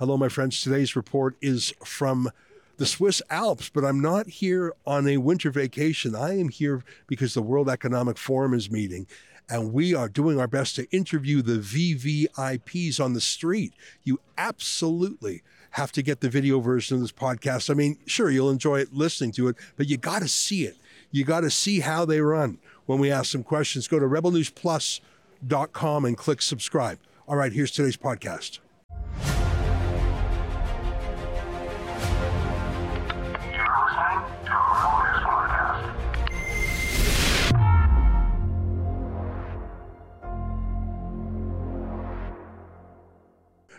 Hello, my friends. Today's report is from the Swiss Alps, but I'm not here on a winter vacation. I am here because the World Economic Forum is meeting, and we are doing our best to interview the VVIPs on the street. You absolutely have to get the video version of this podcast. I mean, sure, you'll enjoy it listening to it, but you got to see it. You got to see how they run when we ask them questions. Go to rebelnewsplus.com and click subscribe. All right, here's today's podcast.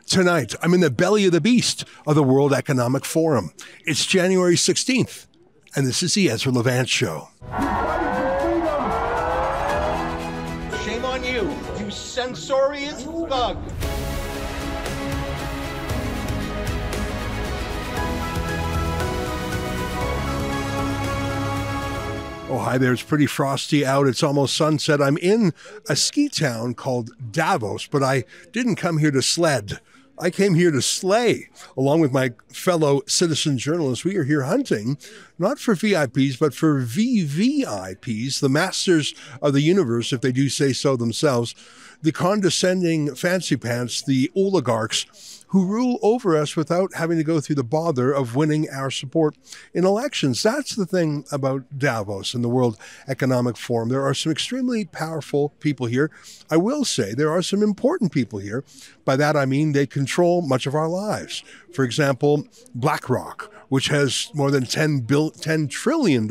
Tonight, I'm in the belly of the beast of the World Economic Forum. It's January 16th, and this is the Ezra Levant Show. Shame on you, you censorious thug. Oh, hi there. It's pretty frosty out. It's almost sunset. I'm in a ski town called Davos, but I didn't come here to sled. I came here to slay, along with my fellow citizen journalists. We are here hunting, not for VIPs, but for VVIPs, the masters of the universe, if they do say so themselves, the condescending fancy pants, the oligarchs who rule over us without having to go through the bother of winning our support in elections. That's the thing about Davos and the World Economic Forum. There are some extremely powerful people here. I will say there are some important people here. By that I mean they control much of our lives. For example, BlackRock, which has more than $10, bill, $10 trillion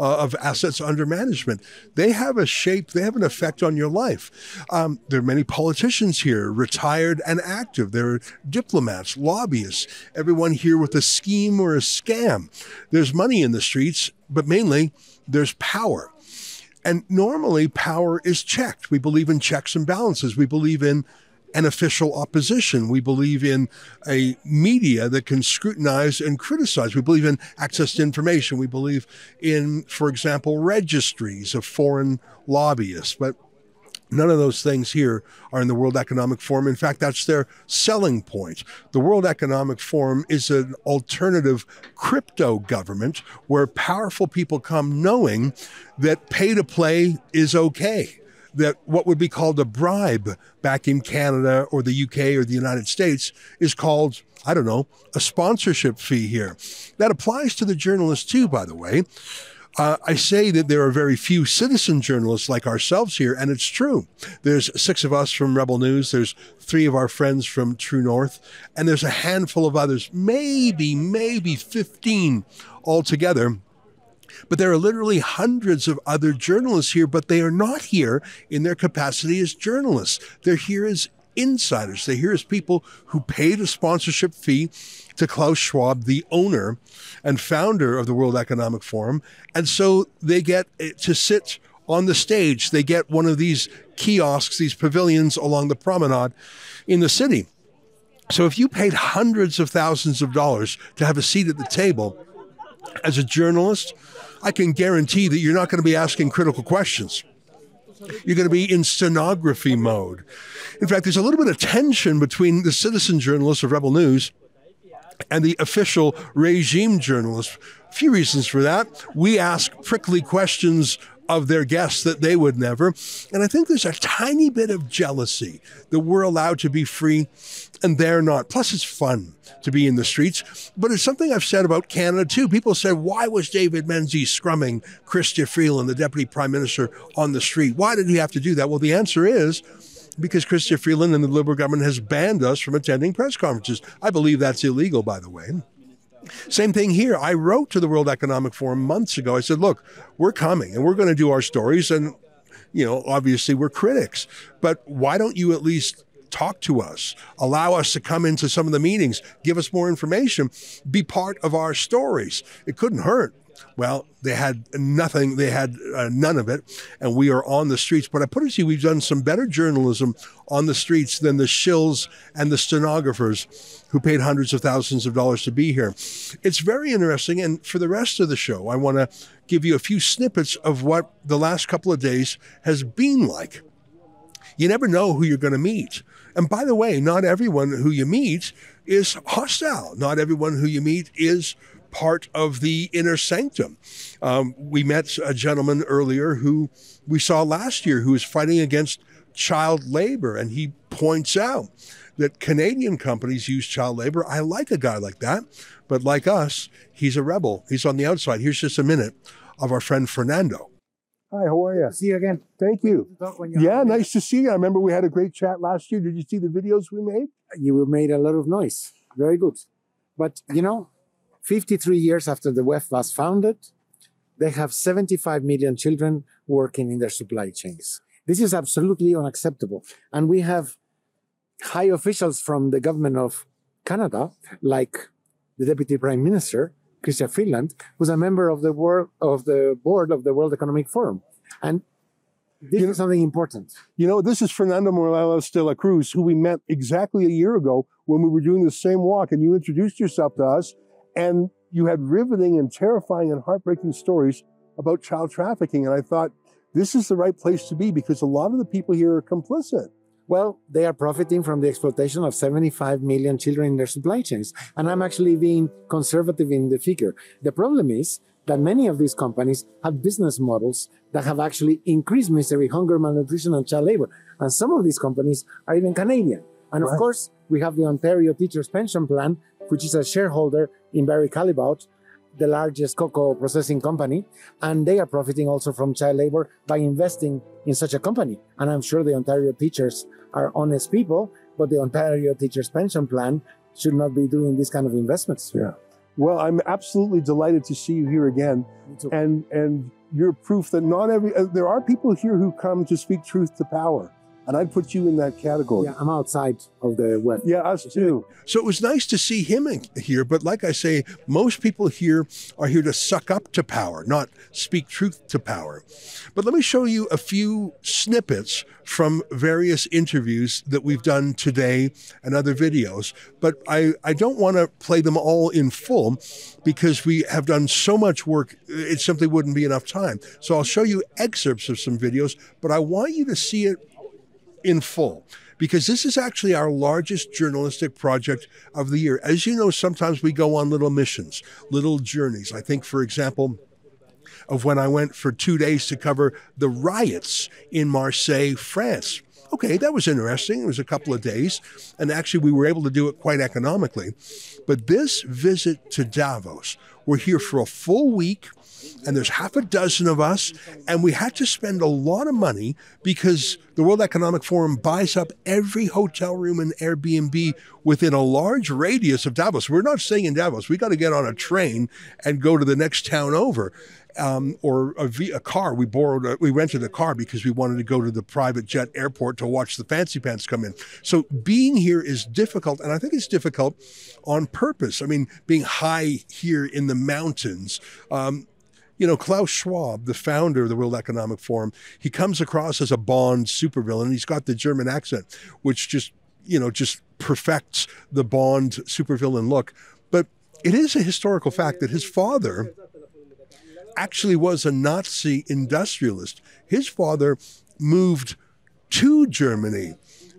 uh, of assets under management. They have a shape, they have an effect on your life. Um, there are many politicians here, retired and active. There are diplomats, lobbyists, everyone here with a scheme or a scam. There's money in the streets, but mainly there's power. And normally, power is checked. We believe in checks and balances. We believe in an official opposition. We believe in a media that can scrutinize and criticize. We believe in access to information. We believe in, for example, registries of foreign lobbyists. But None of those things here are in the World Economic Forum. In fact, that's their selling point. The World Economic Forum is an alternative crypto government where powerful people come knowing that pay to play is okay that what would be called a bribe back in Canada or the UK or the United States is called, I don't know, a sponsorship fee here. That applies to the journalists too, by the way. Uh, I say that there are very few citizen journalists like ourselves here, and it's true. There's six of us from Rebel News, there's three of our friends from True North, and there's a handful of others, maybe, maybe 15 altogether but there are literally hundreds of other journalists here, but they are not here in their capacity as journalists. They're here as insiders. They're here as people who paid a sponsorship fee to Klaus Schwab, the owner and founder of the World Economic Forum. And so they get eh, to sit on the stage. They get one of these kiosks, these pavilions along the promenade in the city. So if you paid hundreds of thousands of dollars to have a seat at the table as a journalist, I can guarantee that you're not going to be asking critical questions. You're going to be in stenography mode. In fact, there's a little bit of tension between the citizen journalists of Rebel News and the official regime journalists. A few reasons for that. We ask prickly questions of their guests that they would never. And I think there's a tiny bit of jealousy that we're allowed to be free and they're not. Plus, it's fun to be in the streets. But it's something I've said about Canada too. People said, why was David Menzies scrumming Chrystia Freeland, the Deputy Prime Minister, on the street? Why did he have to do that? Well, the answer is because Chrystia Freeland and the Liberal government has banned us from attending press conferences. I believe that's illegal, by the way. Same thing here. I wrote to the World Economic Forum months ago. I said, look, we're coming and we're going to do our stories. And, you know, obviously we're critics, but why don't you at least talk to us, allow us to come into some of the meetings, give us more information, be part of our stories? It couldn't hurt. Well, they had nothing, they had uh, none of it, and we are on the streets. But I put it to you, we've done some better journalism on the streets than the shills and the stenographers who paid hundreds of thousands of dollars to be here. It's very interesting. And for the rest of the show, I want to give you a few snippets of what the last couple of days has been like. You never know who you're going to meet. And by the way, not everyone who you meet is hostile. Not everyone who you meet is part of the inner sanctum. Um, we met a gentleman earlier who we saw last year who was fighting against child labor, and he points out that Canadian companies use child labor. I like a guy like that, but like us, he's a rebel. He's on the outside. Here's just a minute of our friend Fernando. Hi, how are you? See you again. Thank you. Yeah, nice to see you. I remember we had a great chat last year. Did you see the videos we made? You made a lot of noise. Very good. But you know, 53 years after the WEF was founded, they have 75 million children working in their supply chains. This is absolutely unacceptable. And we have high officials from the government of Canada, like the Deputy Prime Minister, Chrystia Freeland, who's a member of the, wor- of the board of the World Economic Forum. And this You know- is something important. You know, this is Fernando Morales de la Cruz, who we met exactly a year ago when we were doing the same walk, and you introduced yourself to us, and you had riveting and terrifying and heartbreaking stories about child trafficking. And I thought, this is the right place to be because a lot of the people here are complicit. Well, they are profiting from the exploitation of 75 million children in their supply chains. And I'm actually being conservative in the figure. The problem is that many of these companies have business models that have actually increased misery, hunger, malnutrition, and child labor. And some of these companies are even Canadian. And of course, we have the Ontario Teachers Pension Plan, which is a shareholder in Barry Callebaut, the largest cocoa processing company, and they are profiting also from child labor by investing in such a company. And I'm sure the Ontario teachers are honest people, but the Ontario Teachers Pension Plan should not be doing these kind of investments. Yeah. Well, I'm absolutely delighted to see you here again. And, and you're proof that not every, uh, there are people here who come to speak truth to power. And I'd put you in that category. Yeah, I'm outside of the WEF. Yeah, us too. So it was nice to see him in- here. But like I say, most people here are here to suck up to power, not speak truth to power. But let me show you a few snippets from various interviews that we've done today and other videos. But I, I don't want to play them all in full because we have done so much work, it simply wouldn't be enough time. So I'll show you excerpts of some videos, but I want you to see it in full because this is actually our largest journalistic project of the year. As you know, sometimes we go on little missions, little journeys. I think, for example, of when I went for two days to cover the riots in Marseille, France. Okay, that was interesting. It was a couple of days, and actually, we were able to do it quite economically. But this visit to Davos, we're here for a full week and there's half a dozen of us, and we had to spend a lot of money because the World Economic Forum buys up every hotel room and Airbnb within a large radius of Davos. We're not staying in Davos. We got to get on a train and go to the next town over. Um, or a car. We borrowed, a, we rented a car because we wanted to go to the private jet airport to watch the fancy pants come in. So being here is difficult, and I think it's difficult on purpose. I mean, being high here in the mountains. Um, you know, Klaus Schwab, the founder of the World Economic Forum, he comes across as a Bond supervillain. He's got the German accent, which just, you know, just perfects the Bond supervillain look. But it is a historical fact that his father actually was a Nazi industrialist. His father moved to Germany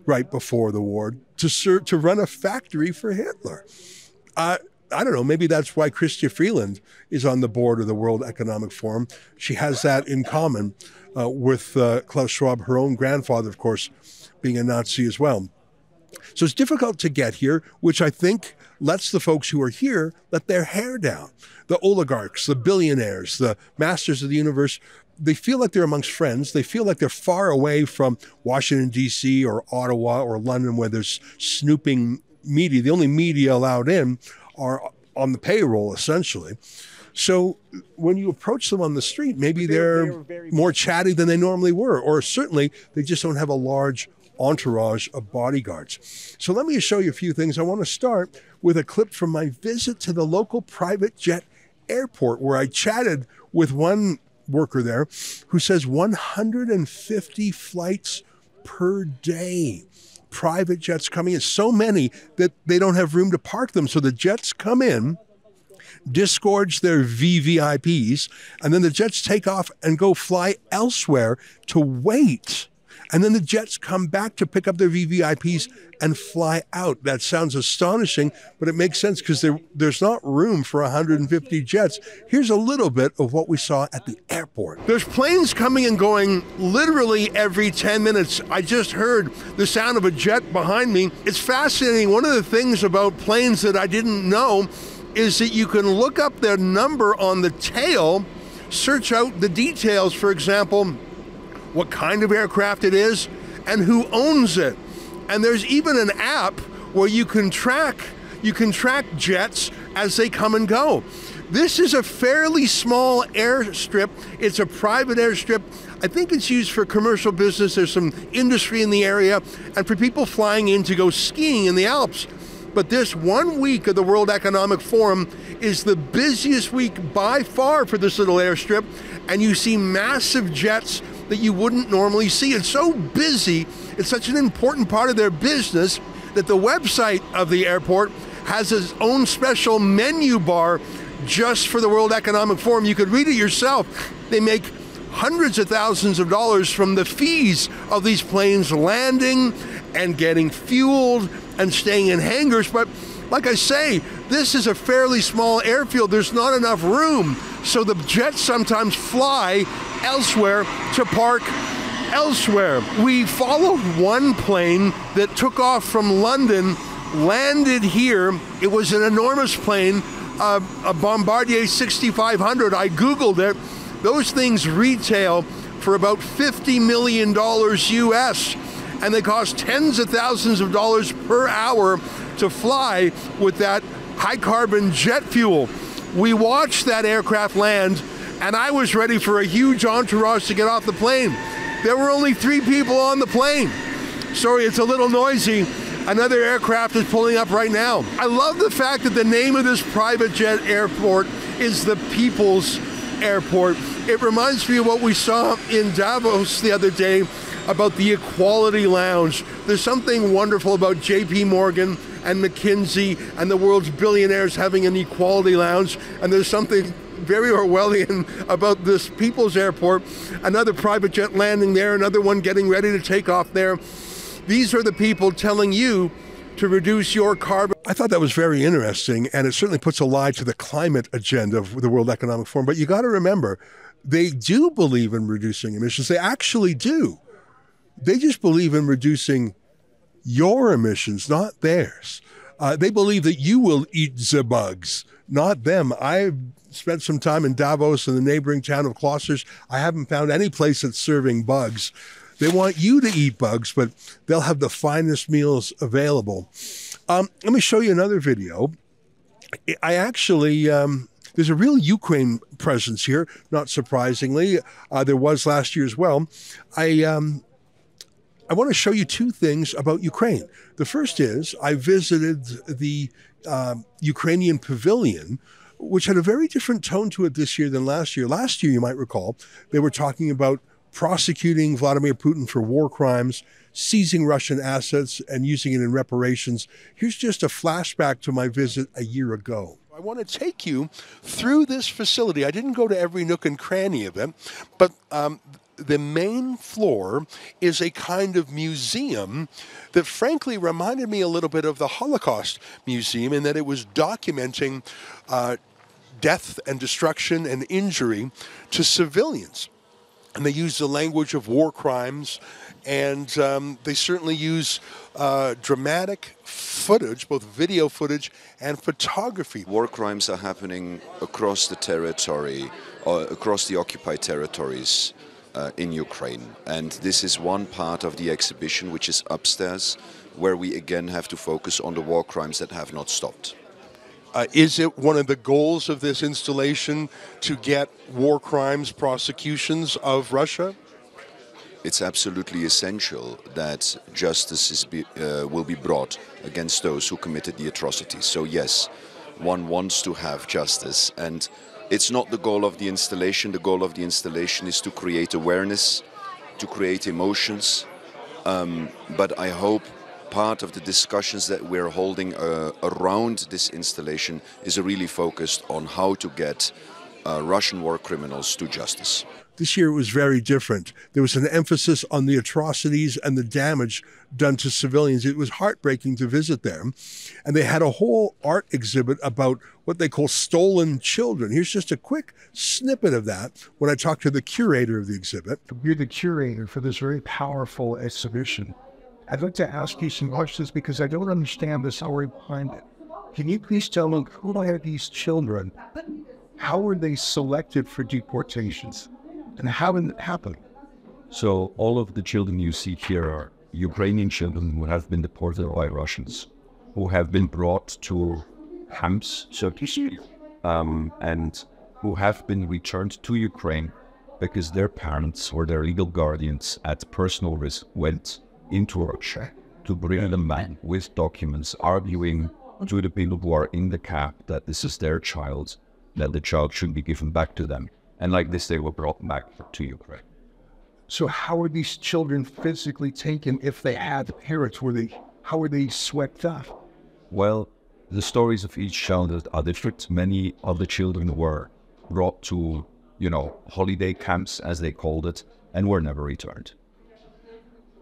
right before the war to serve, to run a factory for Hitler. Uh, I don't know. Maybe that's why Chrystia Freeland is on the board of the World Economic Forum. She has that in common uh, with uh, Klaus Schwab, her own grandfather, of course, being a Nazi as well. So it's difficult to get here, which I think lets the folks who are here let their hair down. The oligarchs, the billionaires, the masters of the universe, they feel like they're amongst friends. They feel like they're far away from Washington, D.C. or Ottawa or London where there's snooping media. The only media allowed in are on the payroll, essentially. So when you approach them on the street, maybe they're more chatty than they normally were, or certainly they just don't have a large entourage of bodyguards. So let me show you a few things. I want to start with a clip from my visit to the local private jet airport where I chatted with one worker there who says 150 flights per day. Private jets coming in, so many that they don't have room to park them. So the jets come in, disgorge their VVIPs, and then the jets take off and go fly elsewhere to wait. And then the jets come back to pick up their VVIPs and fly out. That sounds astonishing, but it makes sense because there, there's not room for 150 jets. Here's a little bit of what we saw at the airport. There's planes coming and going literally every 10 minutes. I just heard the sound of a jet behind me. It's fascinating. One of the things about planes that I didn't know is that you can look up their number on the tail, search out the details, for example, what kind of aircraft it is, and who owns it. And there's even an app where you can track you can track jets as they come and go. This is a fairly small airstrip. It's a private airstrip. I think it's used for commercial business. There's some industry in the area and for people flying in to go skiing in the Alps. But this one week of the World Economic Forum is the busiest week by far for this little airstrip, and you see massive jets that you wouldn't normally see. It's so busy, it's such an important part of their business that the website of the airport has its own special menu bar just for the World Economic Forum. You could read it yourself. They make hundreds of thousands of dollars from the fees of these planes landing and getting fueled and staying in hangars. But like I say, this is a fairly small airfield. There's not enough room. So the jets sometimes fly elsewhere to park elsewhere. We followed one plane that took off from London, landed here. It was an enormous plane, a Bombardier 6500. I Googled it. Those things retail for about $50 million US and they cost tens of thousands of dollars per hour to fly with that high carbon jet fuel. We watched that aircraft land, and I was ready for a huge entourage to get off the plane. There were only three people on the plane. Sorry, it's a little noisy. Another aircraft is pulling up right now. I love the fact that the name of this private jet airport is the People's Airport. It reminds me of what we saw in Davos the other day about the Equality Lounge. There's something wonderful about JP Morgan and McKinsey and the world's billionaires having an equality lounge. And there's something very Orwellian about this People's Airport. Another private jet landing there, another one getting ready to take off there. These are the people telling you to reduce your carbon. I thought that was very interesting, and it certainly puts a lie to the climate agenda of the World Economic Forum. But you got to remember, they do believe in reducing emissions. They actually do. They just believe in reducing your emissions, not theirs. Uh, they believe that you will eat the bugs, not them. I've spent some time in Davos and the neighboring town of Klosters. I haven't found any place that's serving bugs. They want you to eat bugs, but they'll have the finest meals available. Um, let me show you another video. I actually, um, there's a real Ukraine presence here, not surprisingly. Uh, there was last year as well. I, um, I want to show you two things about Ukraine. The first is I visited the uh, Ukrainian pavilion, which had a very different tone to it this year than last year. Last year, you might recall, they were talking about prosecuting Vladimir Putin for war crimes, seizing Russian assets, and using it in reparations. Here's just a flashback to my visit a year ago. I want to take you through this facility. I didn't go to every nook and cranny of it, but um, the main floor is a kind of museum that frankly reminded me a little bit of the Holocaust Museum in that it was documenting uh, death and destruction and injury to civilians. And they use the language of war crimes, and um, they certainly use uh, dramatic footage, both video footage and photography. War crimes are happening across the territory, uh, across the occupied territories uh, in Ukraine. And this is one part of the exhibition, which is upstairs, where we again have to focus on the war crimes that have not stopped. Uh, is it one of the goals of this installation to get war crimes prosecutions of Russia? It's absolutely essential that justice be, uh, will be brought against those who committed the atrocities. So, yes, one wants to have justice. And it's not the goal of the installation. The goal of the installation is to create awareness, to create emotions. Um, but I hope part of the discussions that we're holding uh, around this installation is really focused on how to get uh, Russian war criminals to justice. This year it was very different. There was an emphasis on the atrocities and the damage done to civilians. It was heartbreaking to visit them. And they had a whole art exhibit about what they call stolen children. Here's just a quick snippet of that when I talked to the curator of the exhibit. You're the curator for this very powerful exhibition. I'd like to ask you some questions because I don't understand the story behind it. Can you please tell me who are these children? How were they selected for deportations? And how did it happen? So all of the children you see here are Ukrainian children who have been deported by Russians, who have been brought to camps, so to speak, um, and who have been returned to Ukraine because their parents or their legal guardians at personal risk went into Russia to bring them back with documents arguing to the people who are in the camp that this is their child, that the child should be given back to them. And like this, they were brought back to Ukraine. So how were these children physically taken if they had parents? Were they how were they swept up? Well, the stories of each child are different. Many of the children were brought to, you know, holiday camps as they called it, and were never returned.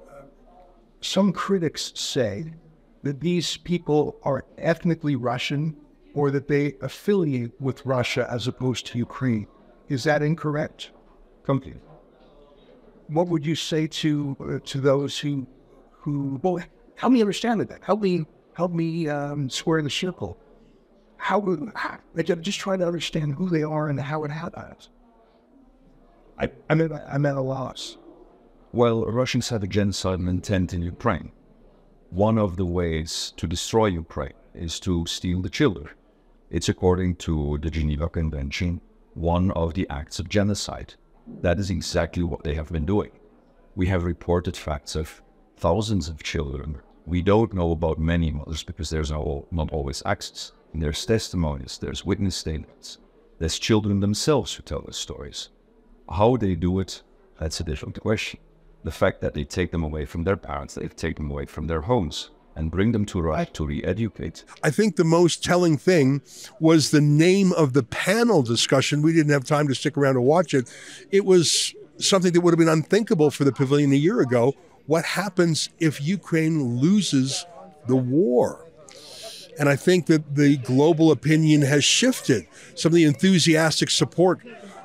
Uh, some critics say that these people are ethnically Russian or that they affiliate with Russia as opposed to Ukraine. Is that incorrect? Completely. What would you say to uh, to those who who well help me understand that help me help me um, square the circle. How, how I'm just trying to understand who they are and how it happens. I I'm at, I'm at a loss. Well, Russians have a genocidal intent in Ukraine. One of the ways to destroy Ukraine is to steal the children. It's according to the Geneva Convention, one of the acts of genocide. That is exactly what they have been doing. We have reported facts of thousands of children. We don't know about many mothers because there's not always access. And there's testimonies, there's witness statements, there's children themselves who tell the stories. How they do it, that's a different question. The fact that they take them away from their parents, they take them away from their homes, and bring them to right to re-educate. I think the most telling thing was the name of the panel discussion. We didn't have time to stick around to watch it. It was something that would have been unthinkable for the pavilion a year ago. What happens if Ukraine loses the war? And I think that the global opinion has shifted. Some of the enthusiastic support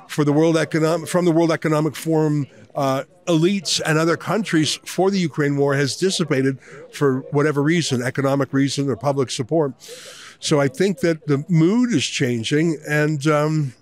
for the World Economic from the World Economic Forum uh, elites and other countries for the Ukraine war has dissipated for whatever reason, economic reason or public support. So I think that the mood is changing, and um,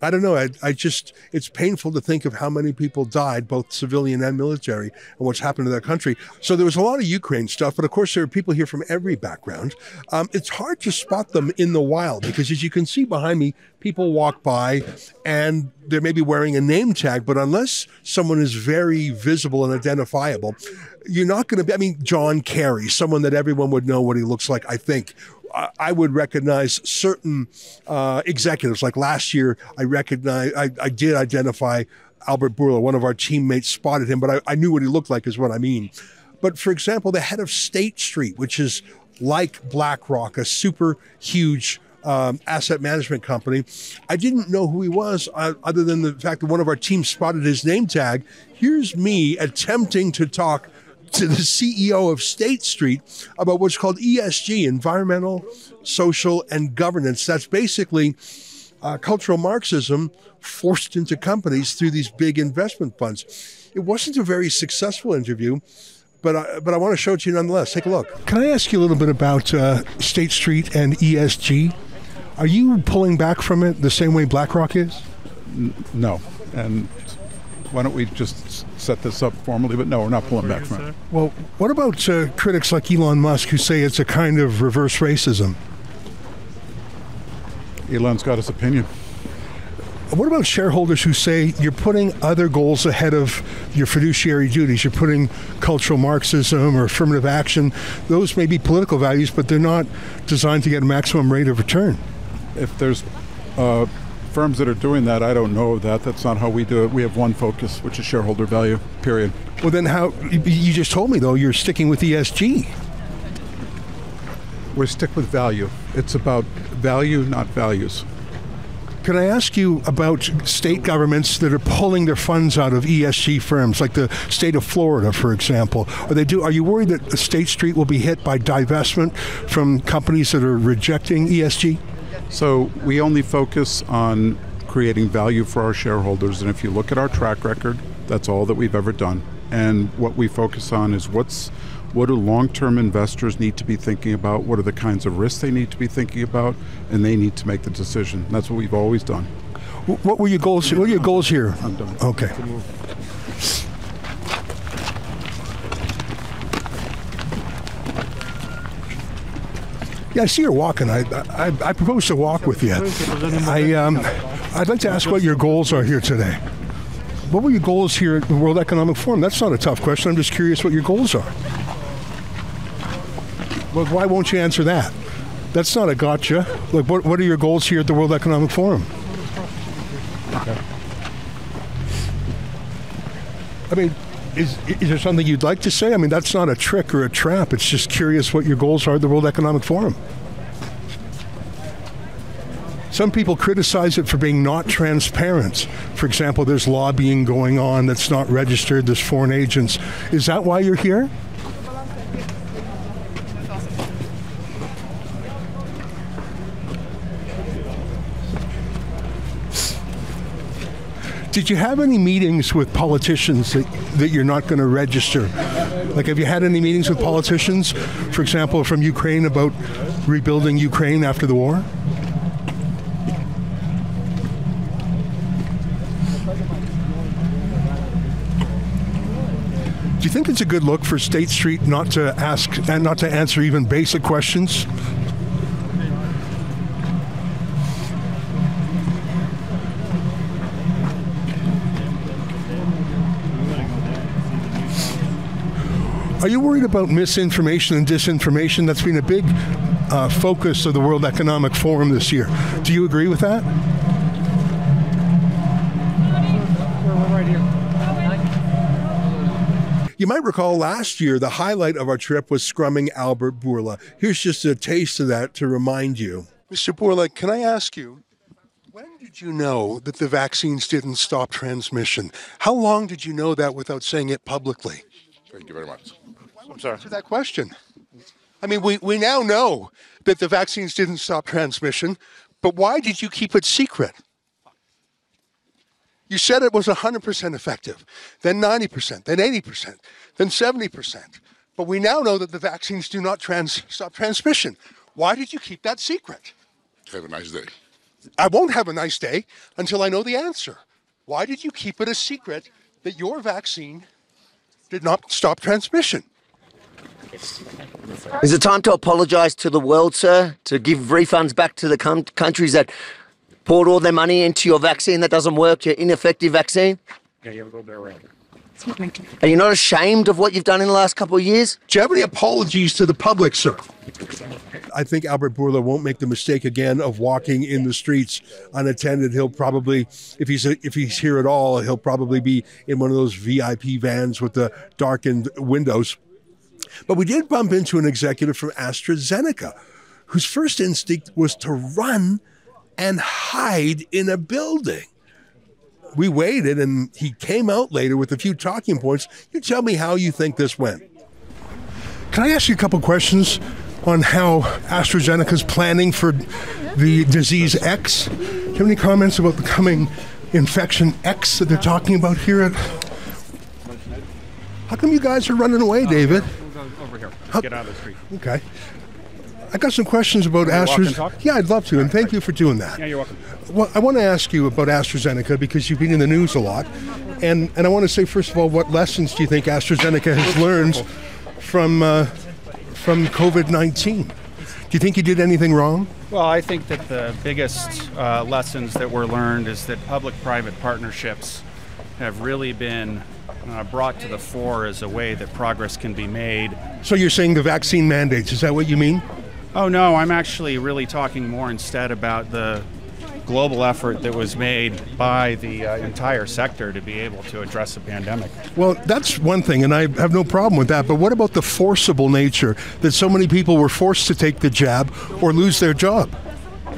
I don't know. I, I, just, it's painful to think of how many people died, both civilian and military, and what's happened to their country. So there was a lot of Ukraine stuff, but of course, there are people here from every background. Um, it's hard to spot them in the wild because, as you can see behind me, people walk by and they're maybe wearing a name tag, but unless someone is very visible and identifiable, you're not going to be, I mean, John Kerry, someone that everyone would know what he looks like, I think, I would recognize certain uh, executives. Like last year, I recognize I, I did identify Albert Bourla. One of our teammates spotted him, but I, I knew what he looked like. Is what I mean. But for example, the head of State Street, which is like BlackRock, a super huge um, asset management company. I didn't know who he was uh, other than the fact that one of our teams spotted his name tag. Here's me attempting to talk to the CEO of State Street about what's called ESG, environmental, social, and governance. That's basically uh, cultural Marxism forced into companies through these big investment funds. It wasn't a very successful interview, but I, but I want to show it to you nonetheless. Take a look. Can I ask you a little bit about uh, State Street and ESG? Are you pulling back from it the same way BlackRock is? No, and why don't we just set this up formally? But no, we're not pulling back from it. Well, what about uh, critics like Elon Musk who say it's a kind of reverse racism? Elon's got his opinion. What about shareholders who say you're putting other goals ahead of your fiduciary duties? You're putting cultural Marxism or affirmative action. Those may be political values, but they're not designed to get a maximum rate of return. If there's uh, firms that are doing that, I don't know that. That's not how we do it. We have one focus, which is shareholder value, period. Well, then how, you just told me though, you're sticking with ESG. We stick with value. It's about value, not values. Can I ask you about state governments that are pulling their funds out of ESG firms, like the state of Florida, for example? Are they do? Are you worried that State Street will be hit by divestment from companies that are rejecting ESG? So we only focus on creating value for our shareholders, and if you look at our track record, that's all that we've ever done. And what we focus on is what's what do long-term investors need to be thinking about? What are the kinds of risks they need to be thinking about? And they need to make the decision. That's what we've always done. What were your goals? What are your goals here? I'm done. Okay. Yeah, I see you're walking. I, I, I propose to walk with you. I, um, I'd like to ask what your goals are here today. What were your goals here at the World Economic Forum? That's not a tough question. I'm just curious what your goals are. Well, why won't you answer that? That's not a gotcha. Like, what, what are your goals here at the World Economic Forum? I mean, is, is there something you'd like to say? I mean, that's not a trick or a trap. It's just curious what your goals are at the World Economic Forum. Some people criticize it for being not transparent. For example, there's lobbying going on that's not registered, there's foreign agents. Is that why you're here? Did you have any meetings with politicians that, that you're not going to register? Like, have you had any meetings with politicians, for example, from Ukraine about rebuilding Ukraine after the war? Do you think it's a good look for State Street not to ask and not to answer even basic questions? Are you worried about misinformation and disinformation? That's been a big uh, focus of the World Economic Forum this year. Do you agree with that? You might recall last year the highlight of our trip was scrumming Albert Bourla. Here's just a taste of that to remind you. Mr. Bourla, can I ask you, when did you know that the vaccines didn't stop transmission? How long did you know that without saying it publicly? Thank you very much. I'm sorry. Answer that question. I mean, we, we now know that the vaccines didn't stop transmission, but why did you keep it secret? You said it was 100% effective, then 90%, then 80%, then 70%. But we now know that the vaccines do not trans- stop transmission. Why did you keep that secret? Have a nice day. I won't have a nice day until I know the answer. Why did you keep it a secret that your vaccine did not stop transmission? Is it time to apologise to the world, sir? To give refunds back to the com- countries that poured all their money into your vaccine that doesn't work, your ineffective vaccine? Yeah, you have a little bit around. Are you not ashamed of what you've done in the last couple of years? Do you have any apologies to the public, sir? I think Albert Bourla won't make the mistake again of walking in the streets unattended. He'll probably, if he's if he's here at all, he'll probably be in one of those VIP vans with the darkened windows. But we did bump into an executive from AstraZeneca, whose first instinct was to run and hide in a building. We waited, and he came out later with a few talking points. You tell me how you think this went. Can I ask you a couple questions on how AstraZeneca is planning for the disease X? Do you have any comments about the coming infection X that they're talking about here? How come you guys are running away, David? Over. How- Get out of the street. Okay. I got some questions about Wanna walk and AstraZeneca. Yeah, I'd love to, and thank you for doing that. Yeah, you're welcome. Well, I want to ask you about AstraZeneca because you've been in the news a lot, and and I want to say first of all, what lessons do you think AstraZeneca has learned from uh, from COVID nineteen? Do you think you did anything wrong? Well, I think that the biggest uh, lessons that were learned is that public-private partnerships have really been uh, brought to the fore as a way that progress can be made. So you're saying the vaccine mandates? Is that what you mean? Oh no, I'm actually really talking more instead about the global effort that was made by the uh, entire sector to be able to address the pandemic. Well, that's one thing, and I have no problem with that. But what about the forcible nature that so many people were forced to take the jab or lose their job?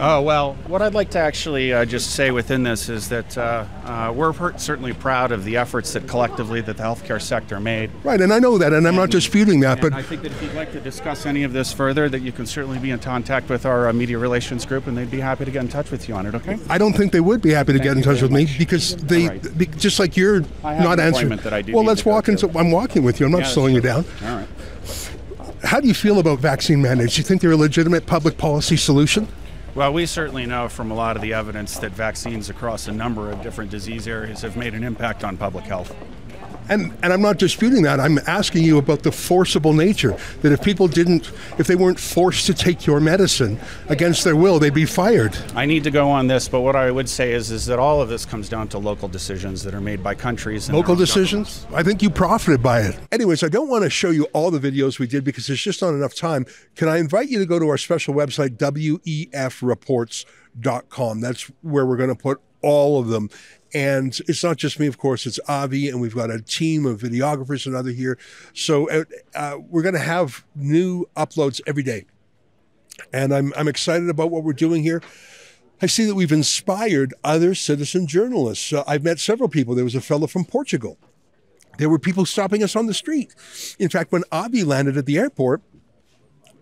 Oh, well, what I'd like to actually uh, just say within this is that uh, uh, we're certainly proud of the efforts that collectively that the healthcare sector made. Right, and I know that, and I'm not disputing that, but I think that if you'd like to discuss any of this further, that you can certainly be in contact with our uh, media relations group, and they'd be happy to get in touch with you on it. Okay? I don't think they would be happy to Thank get in touch with me because they, right. be, just like you're I have not an answering. that I do well, let's walk into. to. I'm walking with you. I'm not Yeah, slowing you down. All right. How do you feel about vaccine mandates? Do you think they're a legitimate public policy solution? Well, we certainly know from a lot of the evidence that vaccines across a number of different disease areas have made an impact on public health. And and I'm not disputing that. I'm asking you about the forcible nature that if people didn't, if they weren't forced to take your medicine against their will, they'd be fired. I need to go on this, but what I would say is is that all of this comes down to local decisions that are made by countries. And Local decisions? I think you profited by it. Anyways, I don't want to show you all the videos we did because there's just not enough time. Can I invite you to go to our special website, wefreports.com? That's where we're going to put all of them. And it's not just me, of course, it's Avi, and we've got a team of videographers and other here. So uh, uh, we're going to have new uploads every day. And I'm, I'm excited about what we're doing here. I see that we've inspired other citizen journalists. Uh, I've met several people. There was a fellow from Portugal. There were people stopping us on the street. In fact, when Avi landed at the airport,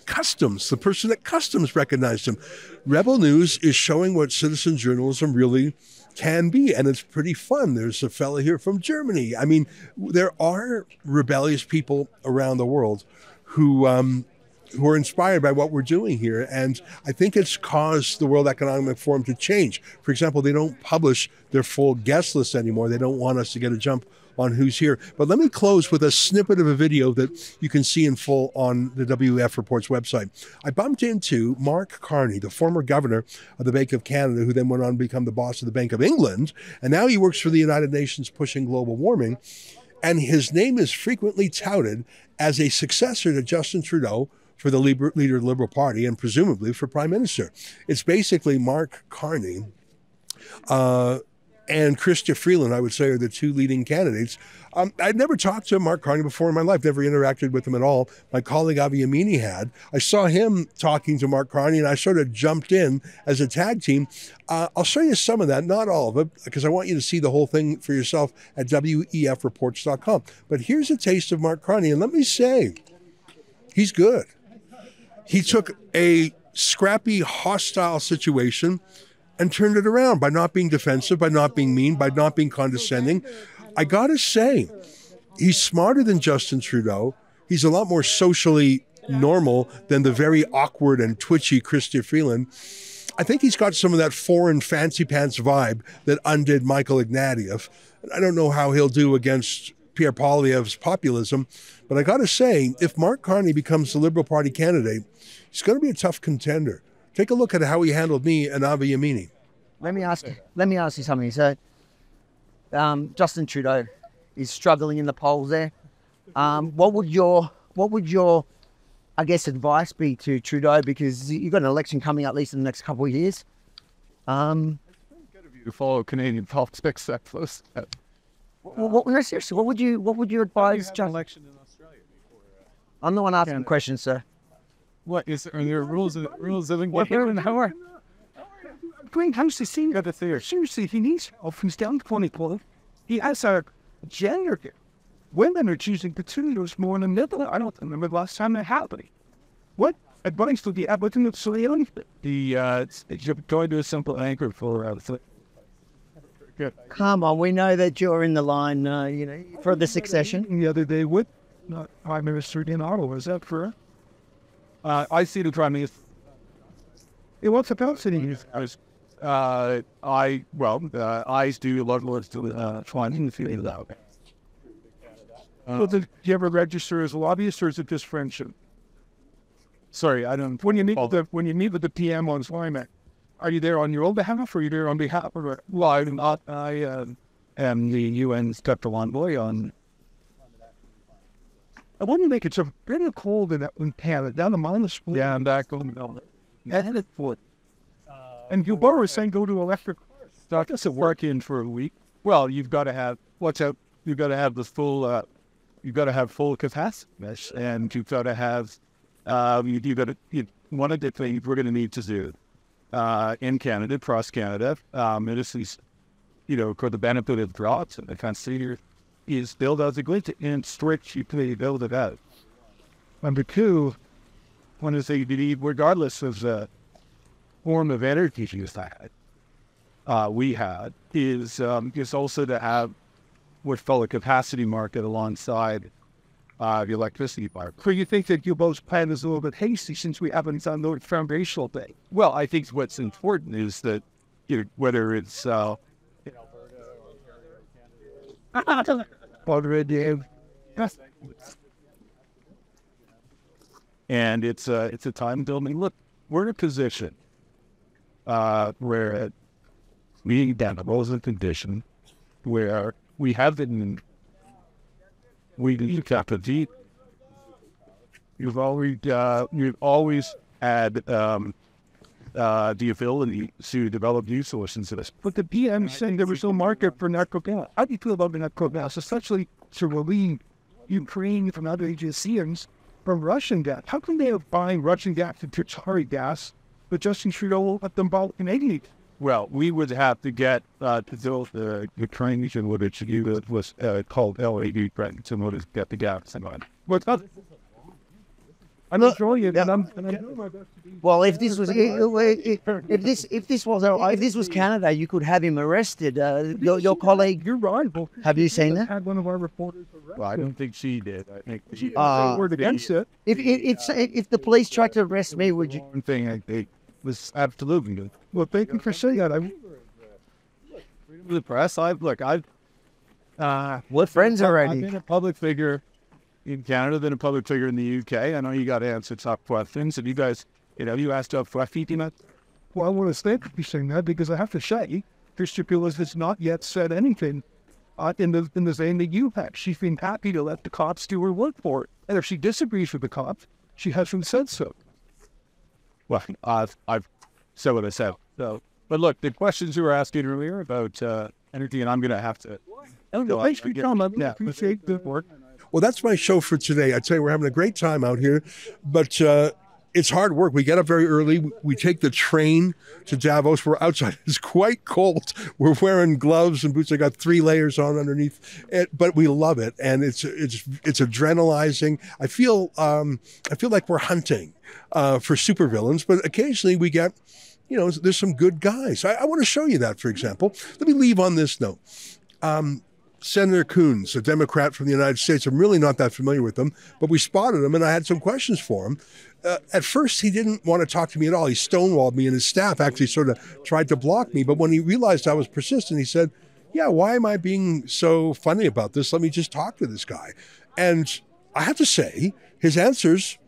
Customs, the person at Customs recognized him. Rebel News is showing what citizen journalism really can be, and it's pretty fun. There's a fellow here from Germany. I mean, there are rebellious people around the world who um, who are inspired by what we're doing here. And I think it's caused the World Economic Forum to change. For example, they don't publish their full guest list anymore. They don't want us to get a jump on who's here. But let me close with a snippet of a video that you can see in full on the WEF Reports website. I bumped into Mark Carney, the former governor of the Bank of Canada, who then went on to become the boss of the Bank of England. And now he works for the United Nations pushing global warming. And his name is frequently touted as a successor to Justin Trudeau for the leader of the Liberal Party and presumably for Prime Minister. It's basically Mark Carney uh, and Chrystia Freeland, I would say, are the two leading candidates. Um, I'd never talked to Mark Carney before in my life, never interacted with him at all. My colleague Avi Yamini had. I saw him talking to Mark Carney, and I sort of jumped in as a tag team. Uh, I'll show you some of that, not all of it, because I want you to see the whole thing for yourself at wefreports.com. But here's a taste of Mark Carney, and let me say, he's good. He took a scrappy, hostile situation and turned it around by not being defensive, by not being mean, by not being condescending. I gotta say, he's smarter than Justin Trudeau. He's a lot more socially normal than the very awkward and twitchy Chrystia Freeland. I think he's got some of that foreign fancy pants vibe that undid Michael Ignatieff. I don't know how he'll do against Pierre Poilievre's populism, but I got to say, if Mark Carney becomes the Liberal Party candidate, he's going to be a tough contender. Take a look at how he handled me and Avi Yamini. Let me ask. Let me ask you something. So, um, Justin Trudeau is struggling in the polls there. Um, what would your What would your I guess advice be to Trudeau because you've got an election coming up at least in the next couple of years. Um, You follow Canadian politics that close. what, what, no, seriously, what would you What would you advise? Justin? election in Australia I'm the one asking questions, sir. What is are there rules of rules of What engagement? how are Greenhouse has seen that there. Seriously, he needs help. He's down 20 club. He has a gender. Women are choosing potatoes more than men. I don't remember the last time that happened. What advice would the Aboriginal of Australia? The uh, you're going to a simple anchor for uh, th- Good. Come on, we know that you're in the line, uh, you know, for the succession. The other day with not Prime Minister in Ottawa. Is that for? Uh, I see the prime minister. It what's about sitting I was, uh, I well, uh, I do a lot of to uh, finding the field out. so did you ever register as a lobbyist or is it just friendship? Sorry, I don't. When you meet with the when you meet with the PM on climate, are you there on your own behalf or are you there on behalf of? Well, I'm not. I uh, am the UN's special envoy on. I want to make it so very cold in that in Canada, down to minus four. Yeah, I'm back on the And it would. And Guilbeault was saying go to electric. That doesn't work in for a week. Well, you've got to have what's out. You've got to have the full. Uh, you've got to have full capacity, and you've got to have. Um, you, you've got to. You, one of the things we're going to need to do uh, in Canada, across Canada. Um, and this is, you know, for the benefit of droughts and the consider is build out the grid and stretch you to build it out. Number two, one is they believe, regardless of the form of energy you had, uh, we had, is um, is also to have what's called a capacity market alongside uh, the electricity market. So you think that you both plan is a little bit hasty since we haven't done the foundational thing? Well, I think what's important is that you know, whether it's uh, already and it's a it's a time building. Look, we're in a position uh, where we down a condition where we have been we need capacity. You've always uh, you've always had um, uh, the ability to develop new solutions to this. But the PM said there was no market for natural gas. How do you feel about the natural gas, especially to relieve Ukraine from other agencies from Russian gas? How can they have buy Russian gas and Qatari gas, but Justin Trudeau will let them buy Canadian? Well, we would have to get uh, to build the Ukrainian what it was uh, called LAD grant to order to get the gas on. What's not? I'm not showing you, and I'm, and I'm doing my best to be. Well, if this was if, if this if this was if this was Canada, you could have him arrested. Uh, your, your colleague, your rival. Have you seen that? Had one of our reporters arrested. Well, I don't think she did. I think she. Uh, word against it. If if, if if the police tried to arrest me, would you? One thing I think was absolutely good. Well, thank you for saying that. I, freedom of the press. I've look. I've uh, what friends already? I've been a public figure in Canada, than a public figure in the UK. I know you got to answer tough questions. And you guys, you know, you asked up questions. Well, I want to thank you for saying that because I have to say, Christian Pulis has not yet said anything uh, in the in the vein that you have. She's been happy to let the cops do her work for it. And if she disagrees with the cops, she hasn't said so. Well, I've I've said what I said. So, but look, the questions you were asking earlier about uh, energy, and I'm going to have to. Oh, no, thanks for coming. Yeah, appreciate the work. Well, that's my show for today. I tell you, we're having a great time out here, but uh, it's hard work. We get up very early. We take the train to Davos. We're outside. It's quite cold. We're wearing gloves and boots. I got three layers on underneath, it, but we love it, and it's it's it's adrenalizing. I feel um, I feel like we're hunting uh, for supervillains, but occasionally we get. You know, there's some good guys. I, I want to show you that, for example. Let me leave on this note. Um, Senator Coons, a Democrat from the United States. I'm really not that familiar with him, but we spotted him and I had some questions for him. Uh, at first, he didn't want to talk to me at all. He stonewalled me, and his staff actually sort of tried to block me. But when he realized I was persistent, he said, Yeah, why am I being so funny about this? Let me just talk to this guy. And I have to say, his answers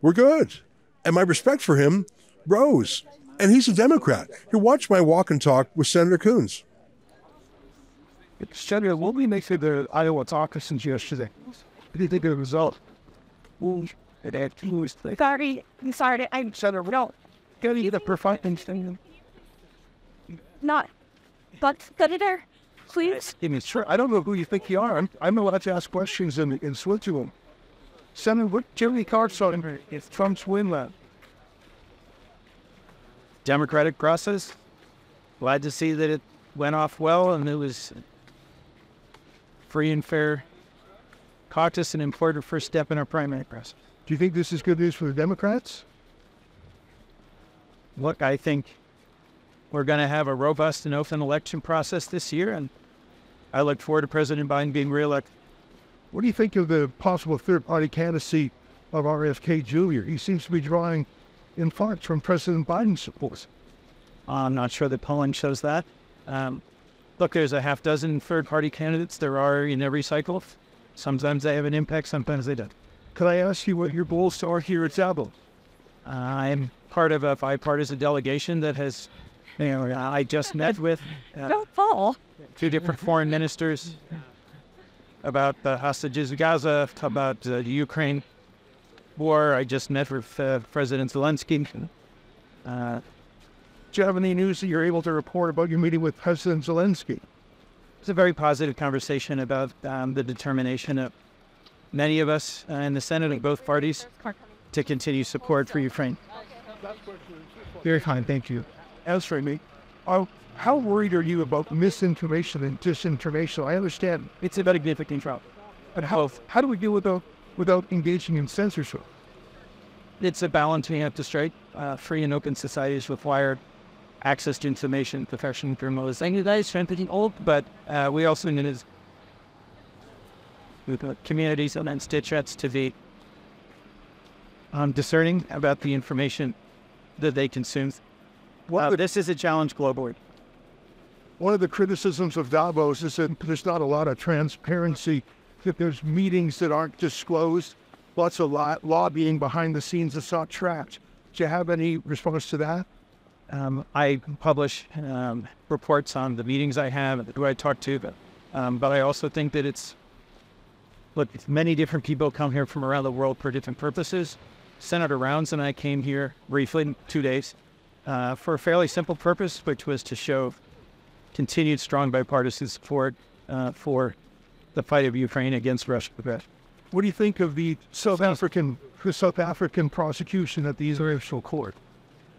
were good. And my respect for him rose. And he's a Democrat. Here, watch my walk and talk with Senator Coons. Senator, what we make for the Iowa caucuses yesterday? What do you think of the result? Sorry, I'm sorry. I'm Senator, we don't get either perfecting thing. not. But Senator, please. I mean, sure. I don't know who you think you are. I'm, I'm allowed to ask questions in, in Switzerland. Senator, what Jimmy Carson is Trump's win that? Democratic process. Glad to see that it went off well and it was free and fair caucus, an important first step in our primary process. Do you think this is good news for the Democrats? Look, I think we're going to have a robust and open election process this year, and I look forward to President Biden being reelected. What do you think of the possible third party candidacy of RFK Jr.? He seems to be drawing in part from President Biden's support. I'm not sure the polling shows that. Um, look, there's a half dozen third party candidates there are in every cycle. Sometimes they have an impact, sometimes they don't. Could I ask you what your goals are here at Davos? Uh, I'm part of a bipartisan delegation that has, you know, I just met with uh, Don't fall. two different foreign ministers about the hostages of Gaza, about uh, the Ukraine war. I just met with uh, President Zelensky. Uh, Do you have any news that you're able to report about your meeting with President Zelensky? It's a very positive conversation about um, the determination of many of us uh, in the Senate of both parties to continue support for Ukraine. Very kind, thank you. answering me. Uh, how worried are you about misinformation and disinformation? I understand it's a very significant problem. But how, how do we deal with that without engaging in censorship? It's a balance we have to strike. Uh, free and open societies require access to information, professional journalism, standardized, strengthening old, but uh, we also need communities and constituents to be um, discerning about the information that they consume. Well, uh, this is a challenge globally. One of the criticisms of Davos is that there's not a lot of transparency, that there's meetings that aren't disclosed, lots of lobbying behind the scenes that's not tracked. Do you have any response to that? Um, I publish um, reports on the meetings I have and who I talk to, but, um, but I also think that it's look, many different people come here from around the world for different purposes. Senator Rounds and I came here briefly, two days, uh, for a fairly simple purpose, which was to show continued strong bipartisan support uh, for the fight of Ukraine against Russia. What do you think of the South African the South African prosecution at the international court?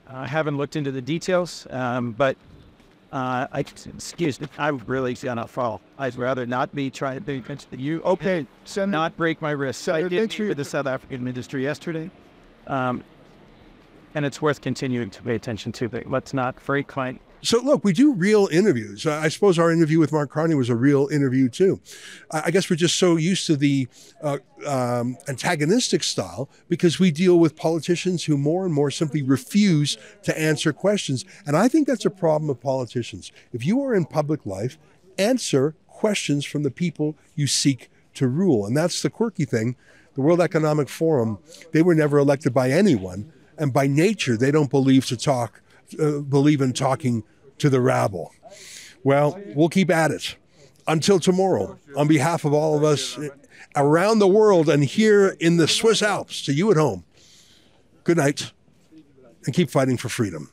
I haven't looked into the details, um, but uh, I, excuse me, I really gonna fall. I'd rather not be trying to pay attention to you. Okay, send not break my wrist. I did with the South African ministry yesterday, um, and it's worth continuing to pay attention to. But let's not break my so, look, we do real interviews. I suppose our interview with Mark Carney was a real interview, too. I guess we're just so used to the uh, um, antagonistic style because we deal with politicians who more and more simply refuse to answer questions. And I think that's a problem of politicians. If you are in public life, answer questions from the people you seek to rule. And that's the quirky thing. The World Economic Forum, they were never elected by anyone. And by nature, they don't believe to talk uh, believe in talking to the rabble. Well, we'll keep at it until tomorrow. On behalf of all of us around the world and here in the Swiss Alps, to you at home, good night and keep fighting for freedom.